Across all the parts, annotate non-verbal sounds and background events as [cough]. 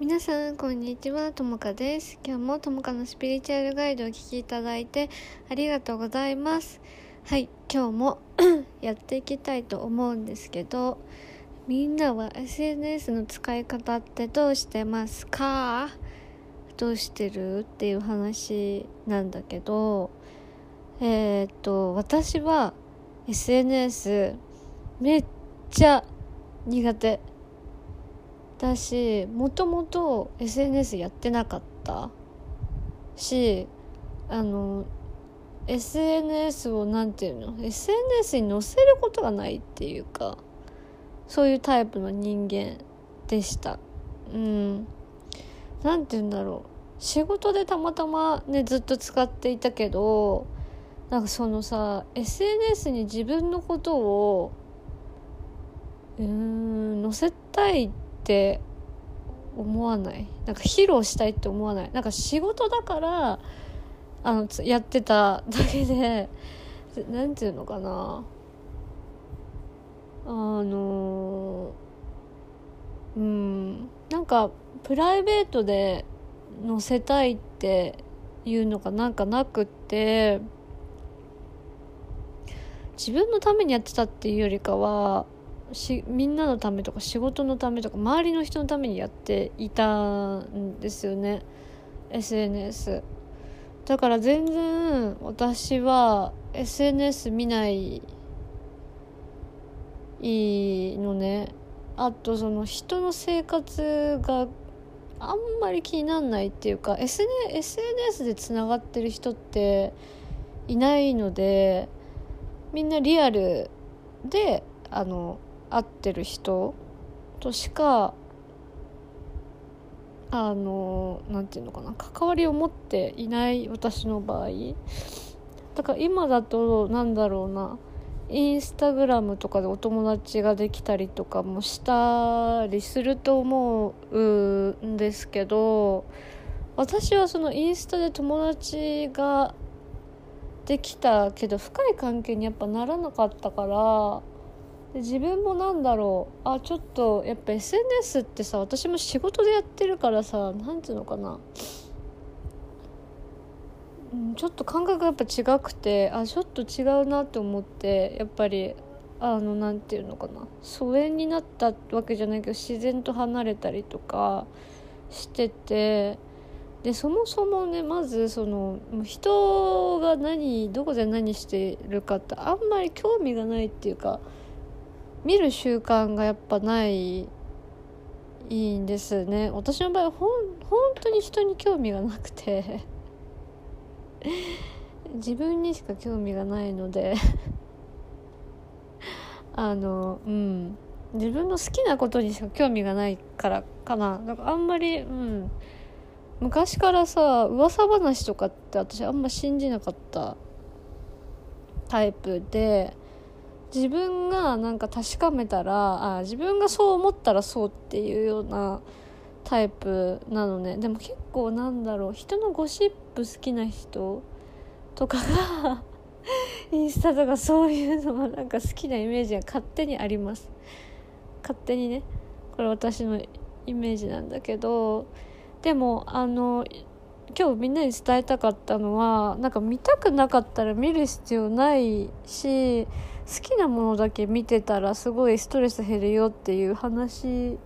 皆さんこんにちはともかです。今日もともかのスピリチュアルガイドをお聞きいただいてありがとうございます。はい今日も [clears throat] やっていきたいと思うんですけどみんなは SNS の使い方ってどうしてますか？どうしてる？っていう話なんだけどえー、っと私は SNS めっちゃ苦手。だしもともと SNS やってなかったしあの SNS を何て言うの SNS に載せることがないっていうかそういうタイプの人間でした。うん。何て言うんだろう。仕事でたまたまねずっと使っていたけどなんかそのさ SNS に自分のことをうん載せたいって思わない？なんか披露したいって思わない？なんか仕事だからあのやってただけで何て言うのかな？あのうんなんかプライベートで載せたいっていうのがなんかなくって自分のためにやってたっていうよりかはしみんなのためとか仕事のためとか周りの人のためにやっていたんですよね。SNS だから全然私は SNS 見ないいいのね。あとその人の生活があんまり気になんないっていうか SNS でつながってる人っていないのでみんなリアルであの会ってる人としかあのなんていうのかな関わりを持っていない私の場合。だから今だとなんだろうなインスタグラムとかでお友達ができたりとかもしたりすると思うんですけど私はそのインスタで友達ができたけど深い関係にやっぱならなかったからで自分もなんだろうあちょっとやっぱ SNS ってさ私も仕事でやってるからさ何ていうのかな、うん、ちょっと感覚がやっぱ違くてあちょっと違うなって思ってやっぱりあの何て言うのかな。疎遠になったわけじゃないけど自然と離れたりとかしててでそもそもねまずその人が何どこで何してるかってあんまり興味がないっていうか見る習慣がやっぱないいいんですね。私の場合ほん本当に人に興味がなくて [laughs] 自分にしか興味がないので [laughs] あのうん。自分の好きなことにしか興味がないからかな。だからあんまりうん。昔からさ噂話とかって私あんま信じなかったタイプで自分がなんか確かめたらあ自分がそう思ったらそうっていうようなタイプなのね。でも結構なんだろう人のゴシップ好きな人とかが [laughs] インスタとかそういうのはなんか好きなイメージが勝手にあります。勝手にね。これ私のイメージなんだけどでもあの今日みんなに伝えたかったのはなんか見たくなかったら見る必要ないし好きなものだけ見てたらすごいストレス減るよっていう話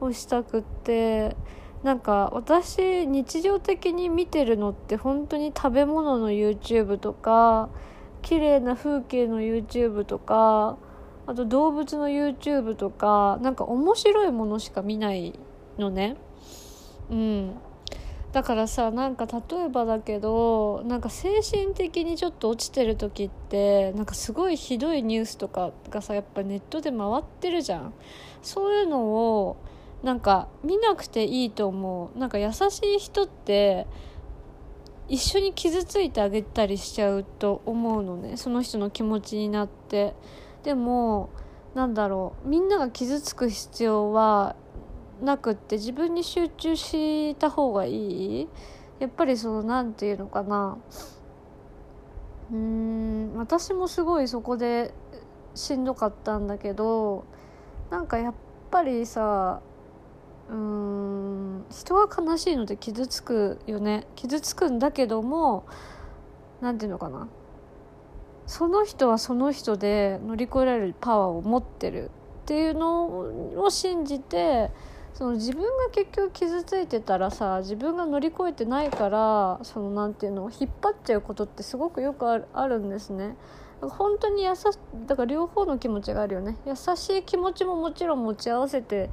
をしたくってなんか私日常的に見てるのって本当に食べ物の YouTube とか綺麗な風景の YouTube とかあと動物の YouTube とかなんか面白いものしか見ないのね。うん。だからさなんか例えばだけどなんか精神的にちょっと落ちてる時ってなんかすごいひどいニュースとかがさやっぱネットで回ってるじゃん。そういうのをなんか見なくていいと思う。なんか優しい人って一緒に傷ついてあげたりしちゃうと思うのね。その人の気持ちになって。でもなんだろう。みんなが傷つく必要はなくって自分に集中した方がいい？やっぱりその何て言うのかな。うーん私もすごいそこでしんどかったんだけどなんかやっぱりさうーん人が悲しいので傷つくよね。傷つくんだけども何て言うのかな。その人はその人で乗り越えられるパワーを持ってるっていうのを信じてその自分が結局傷ついてたらさ自分が乗り越えてないからそのなんていうのを引っ張っちゃうことってすごくよくあるあるんですね。本当に優しだから両方の気持ちがあるよね優しい気持ちももちろん持ち合わせて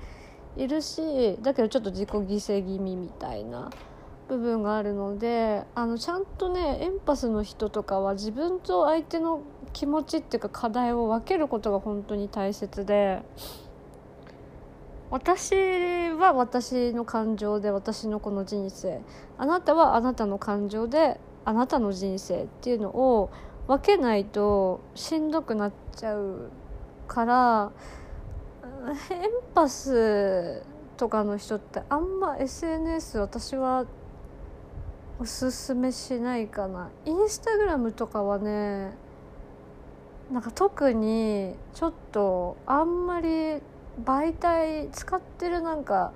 いるしだけどちょっと自己犠牲気味みたいな部分があるのであのちゃんとねエンパスの人とかは自分と相手の気持ちっていうか課題を分けることが本当に大切で私は私の感情で私のこの人生。あなたはあなたの感情であなたの人生っていうのを分けないとしんどくなっちゃうからエンパスとかの人ってあんま SNS 私はおすすめしないかな。インスタグラムとかはねなんか特にちょっとあんまり媒体使ってるなんか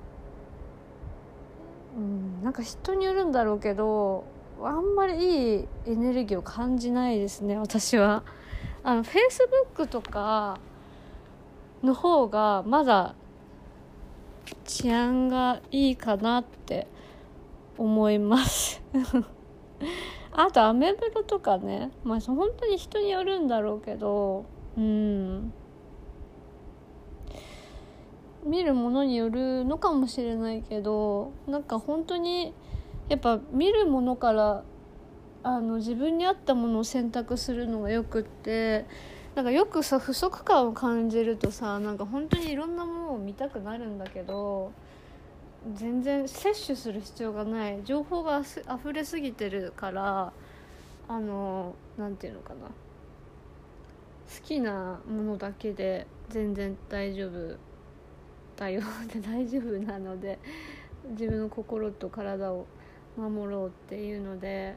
うんなんか人によるんだろうけどあんまりいいエネルギーを感じないですね私は。あのフェイスブックとかの方がまだ治安がいいかなって思います。[laughs] あとアメブロとかね。まあ本当に人によるんだろうけどうん。見るものによるのかもしれないけどなんか本当にやっぱ見るものからあの自分に合ったものを選択するのがよくってなんかよくさ不足感を感じるとさなんか本当にいろんなものを見たくなるんだけど全然摂取する必要がない。情報があふれすぎてるからあの何て言うのかな。好きなものだけで全然大丈夫。だよって大丈夫なので自分の心と体を守ろうっていうので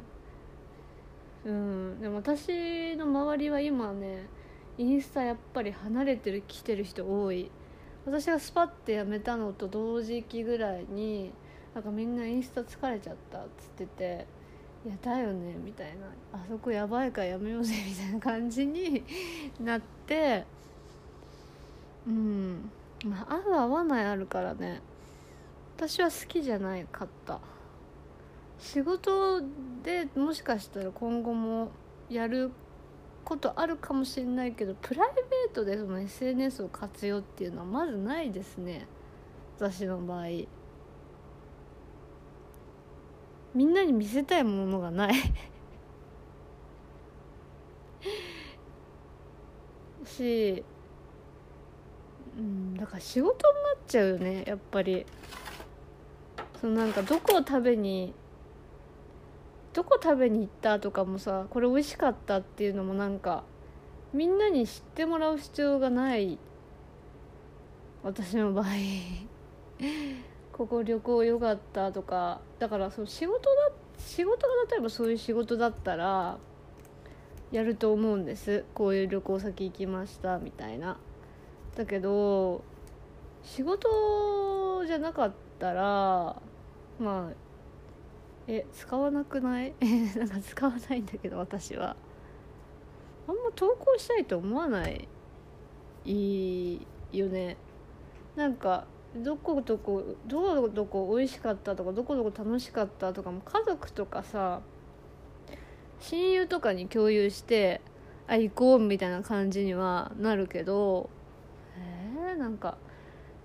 うん。でも私の周りは今ねインスタやっぱり離れてる来てる人多い。私がスパッてやめたのと同時期ぐらいになんかみんなインスタ疲れちゃったっつってていやだよねみたいな。あそこやばいからやめようぜみたいな感じになってうん。まあ合う合わないあるからね。私は好きじゃないかった。仕事でもしかしたら今後もやることあるかもしれないけどプライベートでその SNS を活用っていうのはまずないですね。私の場合。みんなに見せたいものがない。[laughs] しうんだから仕事になっちゃうよねやっぱり。そのなんかどこを食べにどこ食べに行ったとかもさこれ美味しかったっていうのもなんかみんなに知ってもらう必要がない私の場合。[laughs] ここ旅行良かったとか。だからそう仕事だ仕事が例えばそういう仕事だったらやると思うんです。こういう旅行先行きましたみたいな。だけど仕事じゃなかったらまあえ使わなくない？[laughs] なんか使わないんだけど私は。あんま投稿したいと思わないいいよね。なんかどこどこどこどこ美味しかったとかどこどこ楽しかったとかも家族とかさ親友とかに共有してあ行こうみたいな感じにはなるけどえー、なんか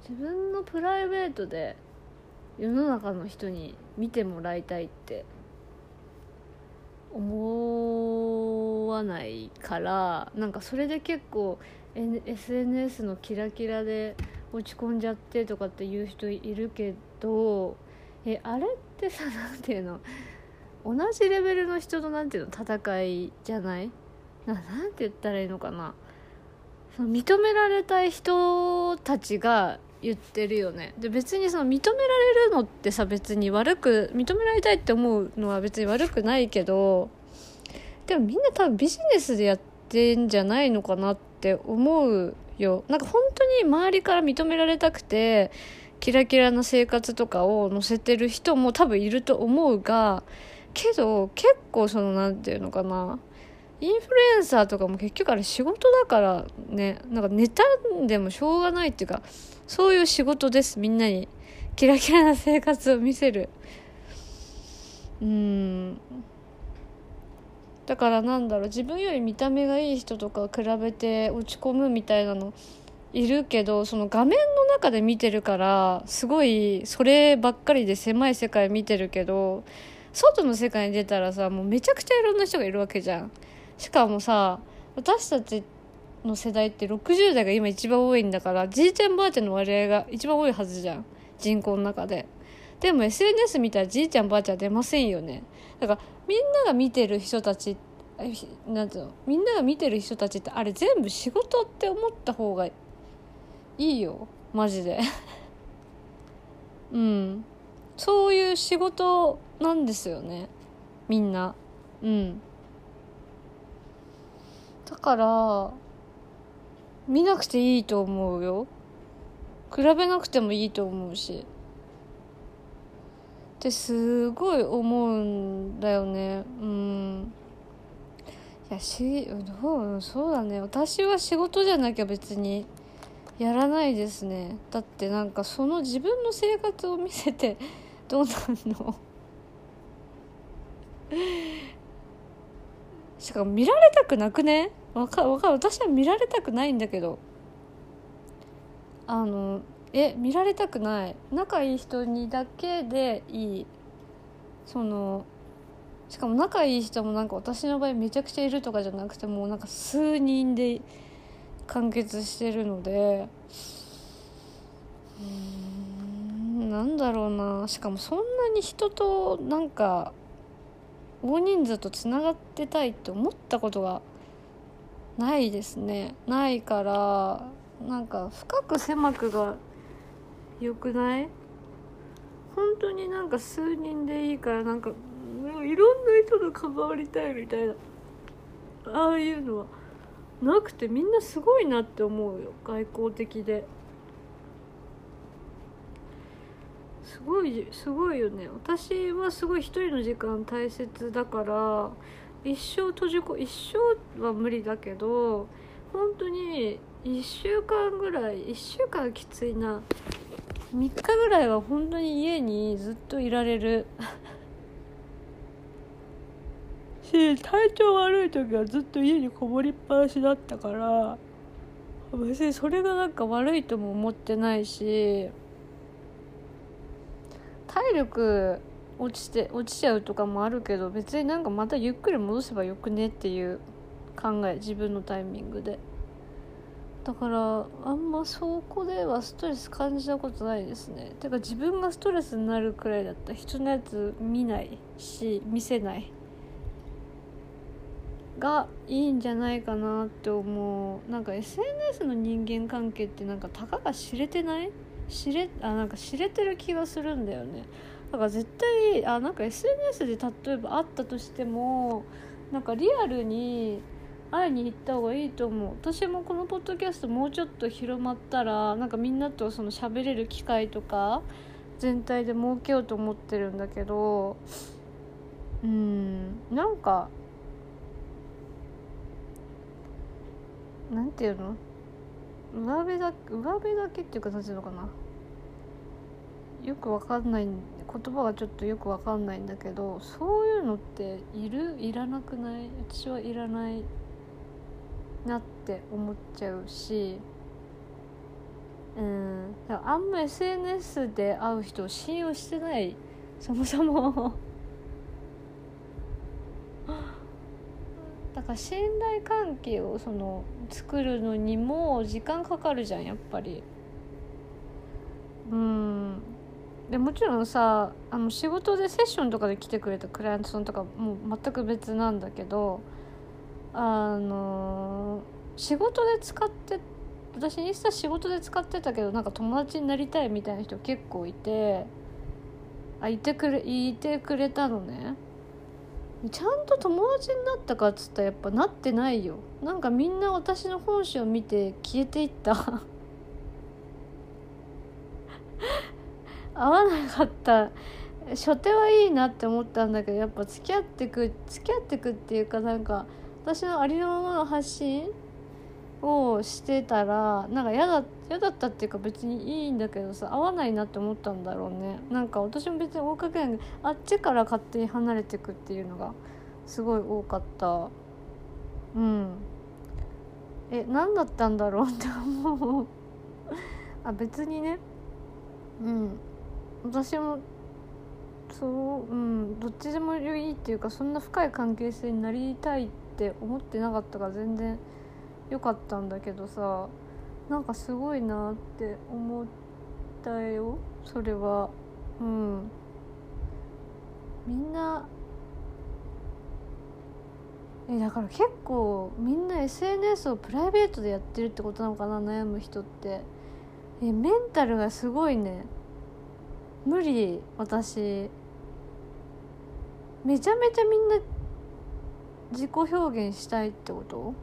自分のプライベートで世の中の人に見てもらいたいって思わないからなんかそれで結構 SNS のキラキラで落ち込んじゃってとかっていう人いるけどえあれってさ何ていうの同じレベルの人と何ていうの戦いじゃない？ななんて言ったらいいのかな。その認められたい人たちが言ってるよね。で別にその認められるのってさ別に悪く認められたいって思うのは別に悪くないけどでもみんな多分ビジネスでやってんじゃないのかなって思うよ。なんか本当に周りから認められたくてキラキラな生活とかを載せてる人も多分いると思うがけど結構その何て言うのかな。インフルエンサーとかも結局あれ仕事だからね。なんかネタでもしょうがないっていうかそういう仕事です。みんなに。キラキラな生活を見せる。うん。だからなんだろう。自分より見た目がいい人とか比べて落ち込むみたいなのいるけどその画面の中で見てるからすごいそればっかりで狭い世界見てるけど外の世界に出たらさもうめちゃくちゃいろんな人がいるわけじゃん。しかもさ私たちの世代って60代が今一番多いんだからじいちゃんばあちゃんの割合が一番多いはずじゃん。人口の中で。でも SNS 見たらじいちゃんばあちゃん出ませんよね。だからみんなが見てる人たちなんていうの？みんなが見てる人たちってあれ全部仕事って思った方がいいよ。マジで。[laughs] うん。そういう仕事なんですよね。みんな。うん。だから見なくていいと思うよ。比べなくてもいいと思うし。ってすごい思うんだよね。うん。いやしどうそうだね。私は仕事じゃなきゃ別にやらないですね。だってなんかその自分の生活を見せてどうなんの？しかも見られたくなくね？わかわかる。私は見られたくないんだけど。あのえ見られたくない。仲いい人にだけでいい。そのしかも仲いい人もなんか私の場合めちゃくちゃいるとかじゃなくてもうなんか数人で完結してるので。うんなんだろうな。しかもそんなに人となんか大人数とつながってたいって思ったことがないですね。ないからなんか深く狭くが良くない？本当になんか数人でいいからなんかいろんな人と関わりたいみたいなああいうのはなくてみんなすごいなって思うよ。外交的で。すごいすごいよね。私はすごい一人の時間大切だから一生閉じこ一生は無理だけど本当に1週間ぐらい1週間きついな。3日ぐらいは本当に家にずっといられる。[laughs] し体調悪い時はずっと家にこもりっぱなしだったから別にそれがなんか悪いとも思ってないし体力落ちて落ちちゃうとかもあるけど別になんかまたゆっくり戻せばよくねっていう考え自分のタイミングで。だからあんまそこではストレス感じたことないですね。てか自分がストレスになるくらいだったら人のやつ見ないし見せないがいいんじゃないかなって思う。なんか SNS の人間関係ってなんかたかが知れてない？知れあなんか知れてる気がするんだよね。だから絶対あなんか SNS で例えば会ったとしてもなんかリアルに会いに行った方がいいと思う。私もこのポッドキャストもうちょっと広まったらなんかみんなとその喋れる機会とか全体で設けようと思ってるんだけどうんなんかなんていうの？上辺だ上辺だけっていうか何ていうのかな？よくわかんない言葉がちょっとよくわかんないんだけどそういうのっている？いらなくない？私はいらないなって思っちゃうしうん。あんま SNS で会う人を信用してないそもそも。[laughs] だから信頼関係をその作るのにも時間かかるじゃんやっぱり。うん。でもちろんさあの仕事でセッションとかで来てくれたクライアントさんとかもう全く別なんだけどあの仕事で使って私インスタ仕事で使ってたけどなんか友達になりたいみたいな人結構いてあいてくれいてくれたのね。ちゃんと友達になったかっつったらやっぱなってないよ。なんかみんな私の本性を見て消えていった。合わなかった。初手はいいなって思ったんだけどやっぱ付き合ってく付き合ってくっていうかなんか私のありのままの発信をしてたらなんか嫌だ嫌だったっていうか別にいいんだけどさ合わないなって思ったんだろうね。なんか私も別に追いかけないあっちから勝手に離れてくっていうのがすごい多かった。うん。え何だったんだろうって思う。あ別にね。うん。私もそううんどっちでもいいっていうかそんな深い関係性になりたいって思ってなかったから全然良かったんだけどさなんかすごいなって思ったよそれは。うん。みんなえだから結構みんな SNS をプライベートでやってるってことなのかな悩む人って。えメンタルがすごいね。無理私。めちゃめちゃみんな自己表現したいってこと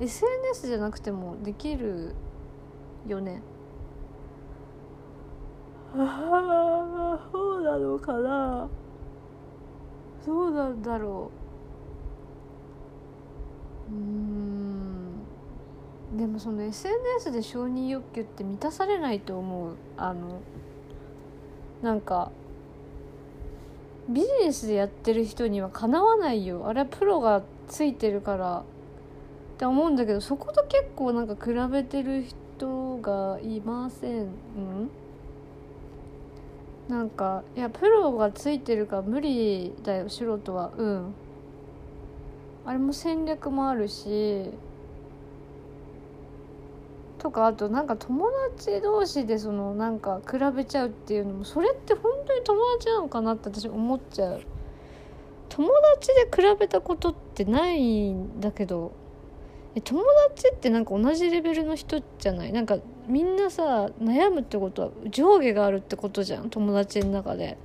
？SNS じゃなくてもできるよね？ああそうなのかな？そうなんだろう。うんでもその SNS で承認欲求って満たされないと思う。あのなんかビジネスでやってる人にはかなわないよ。あれはプロがついてるから。って思うんだけどそこと結構なんか比べてる人がいません、うん、なんかいやプロがついてるから無理だよ素人は。うん。あれも戦略もあるし。とかあとなんか友達同士でそのなんか比べちゃうっていうのもそれって本当に友達なのかなって私思っちゃう。友達で比べたことってないんだけど友達ってなんか同じレベルの人じゃない？なんかみんなさ悩むってことは上下があるってことじゃん？友達の中で。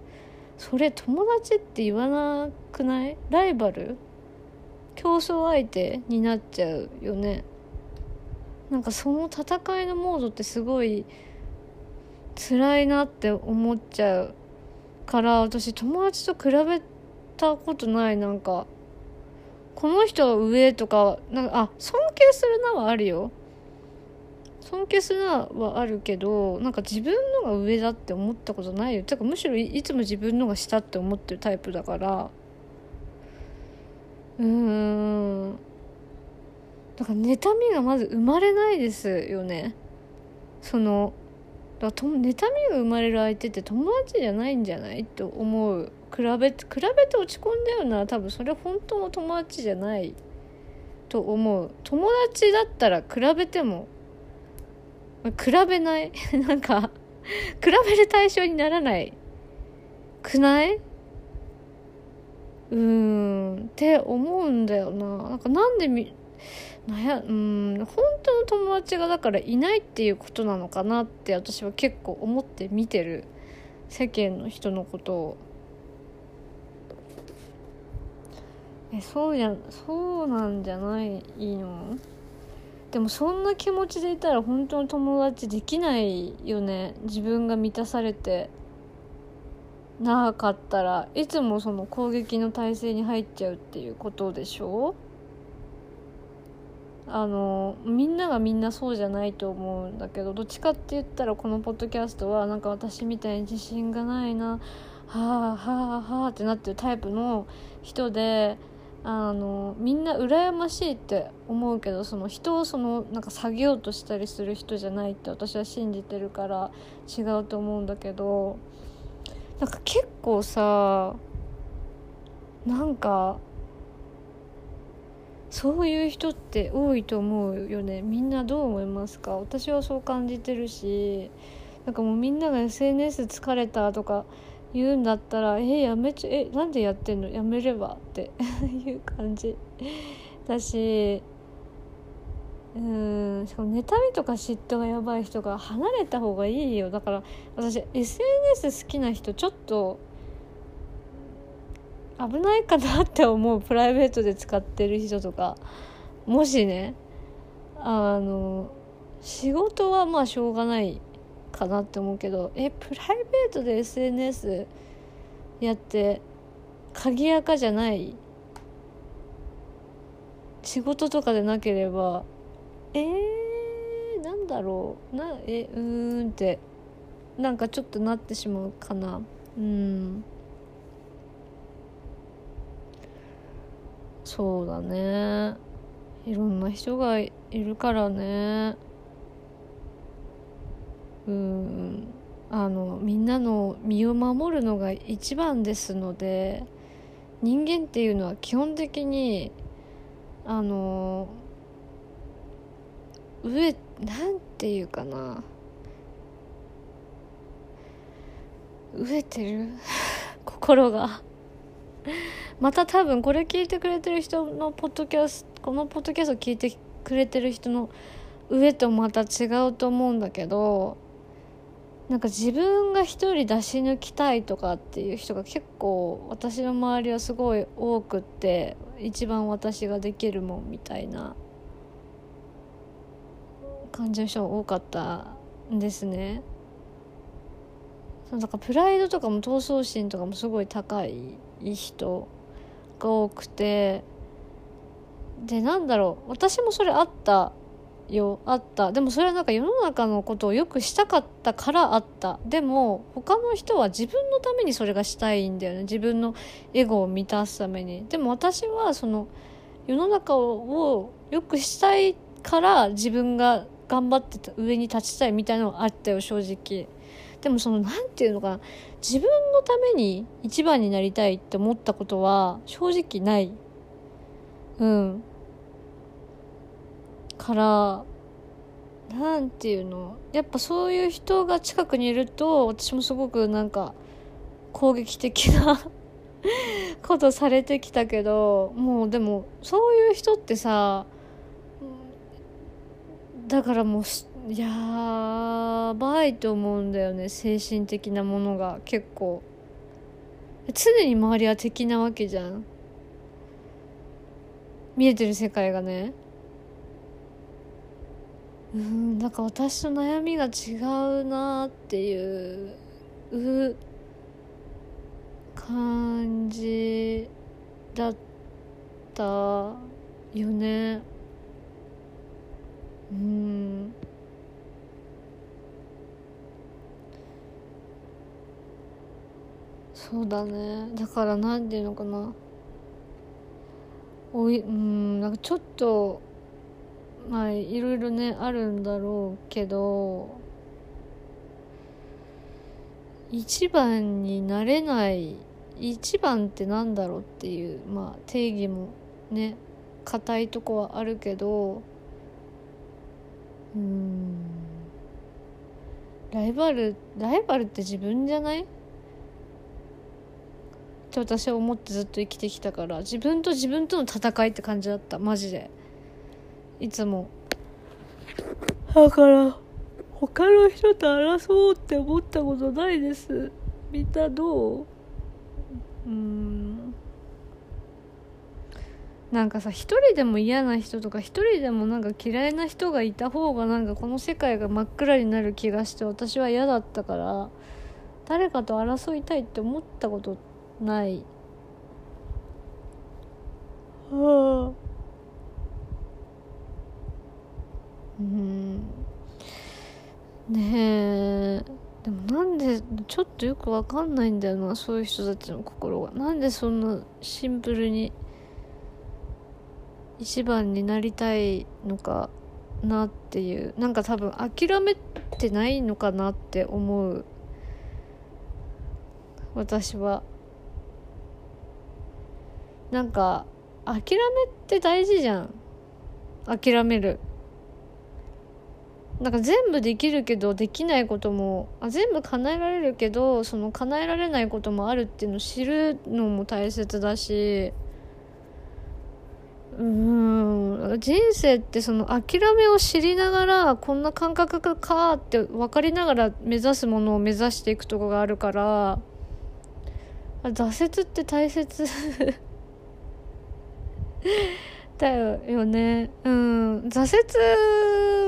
それ友達って言わなくない？ライバル？競争相手になっちゃうよね。なんかその戦いのモードってすごい辛いなって思っちゃうから私友達と比べたことない。なんかこの人は上とかなんかあ尊敬するなはあるよ。尊敬するなはあるけどなんか自分のが上だって思ったことないよ。てかむしろいつも自分のが下って思ってるタイプだから。うーん。だから妬みがまず生まれないですよね。そのだから妬みが生まれる相手って友達じゃないんじゃないと思う。比べて比べて落ち込んだよな。多分それ本当の友達じゃないと思う。友達だったら比べても比べない。[laughs] なんか比べる対象にならないくない？うん。って思うんだよな。なんかなんでみなやうん本当の友達がだからいないっていうことなのかなって私は結構思って見てる世間の人のことを。えそうやそうなんじゃないの？でもそんな気持ちでいたら本当の友達できないよね。自分が満たされて。なかったらいつもその攻撃の体制に入っちゃうっていうことでしょ？あのみんながみんなそうじゃないと思うんだけどどっちかって言ったらこのポッドキャストはなんか私みたいに自信がないなはあはあはあってなってるタイプの人であのみんな羨ましいって思うけどその人をそのなんか下げようとしたりする人じゃないって私は信じてるから違うと思うんだけどなんか結構さなんかそういう人って多いと思うよね。みんなどう思いますか？私はそう感じてるしなんかもうみんなが SNS 疲れたとか言うんだったら「えやめちゃえなんでやってんの？やめれば」って [laughs] いう感じだしうんしかも妬みとか嫉妬がやばい人が離れた方がいいよ。だから私 SNS 好きな人ちょっと危ないかなって思う [laughs] プライベートで使ってる人とか。もしねあの仕事はまあしょうがないかなって思うけどえプライベートで SNS やって鍵垢じゃない仕事とかでなければえー、なんだろう。なえうーんってなんかちょっとなってしまうかな。うん。そうだね。いろんな人がいるからね。うん。あのみんなの身を守るのが一番ですので人間っていうのは基本的にあの上なんていうかな。飢えてる？[laughs] 心が。[laughs] また多分これ聞いてくれてる人のポッドキャストこのポッドキャスト聞いてくれてる人の上とまた違うと思うんだけどなんか自分が一人出し抜きたいとかっていう人が結構私の周りはすごい多くって一番私ができるもんみたいな感じの人が多かったんですね。なんかプライドとかも闘争心とかもすごい高いいい人が多くて。でなんだろう。私もそれあったよ。あった。でもそれはなんか世の中のことをよくしたかったからあった。でも他の人は自分のためにそれがしたいんだよね。自分のエゴを満たすために。でも私はその世の中を良くしたいから自分が頑張ってた上に立ちたいみたいなのがあったよ正直。でもその何て言うのかな。自分のために一番になりたいって思ったことは正直ない。うん。からなんていうの。やっぱそういう人が近くにいると私もすごくなんか攻撃的な [laughs] ことされてきたけどもうでもそういう人ってさだからもうやばいと思うんだよね精神的なものが。結構。常に周りは敵なわけじゃん。見えてる世界がね。うんなんか私と悩みが違うなっていう感じだったよね。うん。そうだね。だから何て言うのかな。おいうんなんかちょっとまあいろいろねあるんだろうけど一番になれない一番ってなんだろうっていうまあ定義もね硬いとこはあるけどうんライバルライバルって自分じゃない？って私は思ってずっと生きてきたから自分と自分との戦いって感じだった。マジで。いつも。だから他の人と争おうって思ったことないです。みんなどう？うん。なんかさ一人でも嫌な人とか一人でもなんか嫌いな人がいた方がなんかこの世界が真っ暗になる気がして私は嫌だったから誰かと争いたいって思ったことない。はあ。うん。ねえ。でもなんでちょっとよくわかんないんだよなそういう人たちの心が。なんでそんなシンプルに一番になりたいのかなっていう。なんか多分諦めてないのかなって思う。私は。なんか諦めって大事じゃん。諦める。なんか全部できるけどできないこともあ全部叶えられるけどその叶えられないこともあるっていうのを知るのも大切だしうん人生ってその諦めを知りながらこんな感覚かって分かりながら目指すものを目指していくとこがあるから挫折って大切。[laughs] だよね。うん。挫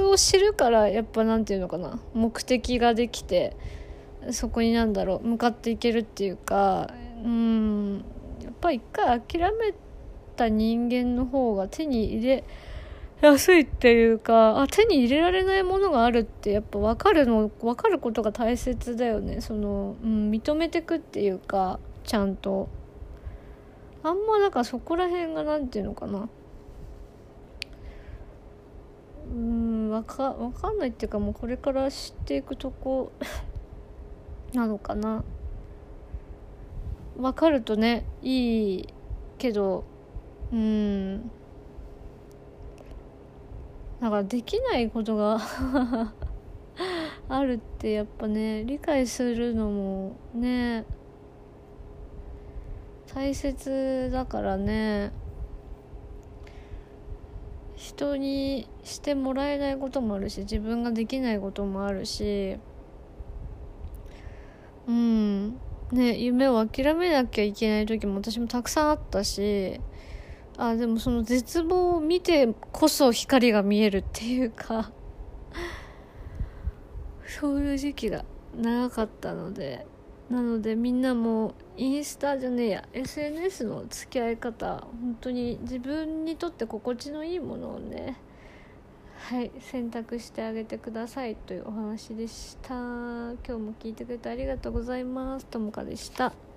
折を知るからやっぱなんていうのかな。目的ができてそこになんだろう。向かっていけるっていうかうん。やっぱ一回諦めた人間の方が手に入れ安いっていうかあ手に入れられないものがあるってやっぱ分かるの分かることが大切だよね。その、うん、認めてくっていうかちゃんと。あんまだからそこら辺が何て言うのかな。うんわか分かんないっていうかもうこれから知っていくとこ [laughs] なのかな。分かるとねいいけどうん。だかできないことが [laughs] あるってやっぱね理解するのもね大切だからね。人にしてもらえないこともあるし自分ができないこともあるし。うん。ね夢を諦めなきゃいけない時も私もたくさんあったし。あでもその絶望を見てこそ光が見えるっていうか。[laughs] そういう時期が長かったので。なのでみんなもインスタじゃねえや。SNS の付き合い方本当に自分にとって心地のいいものをねはい選択してあげてくださいというお話でした。今日も聞いてくれてありがとうございます。ともかでした。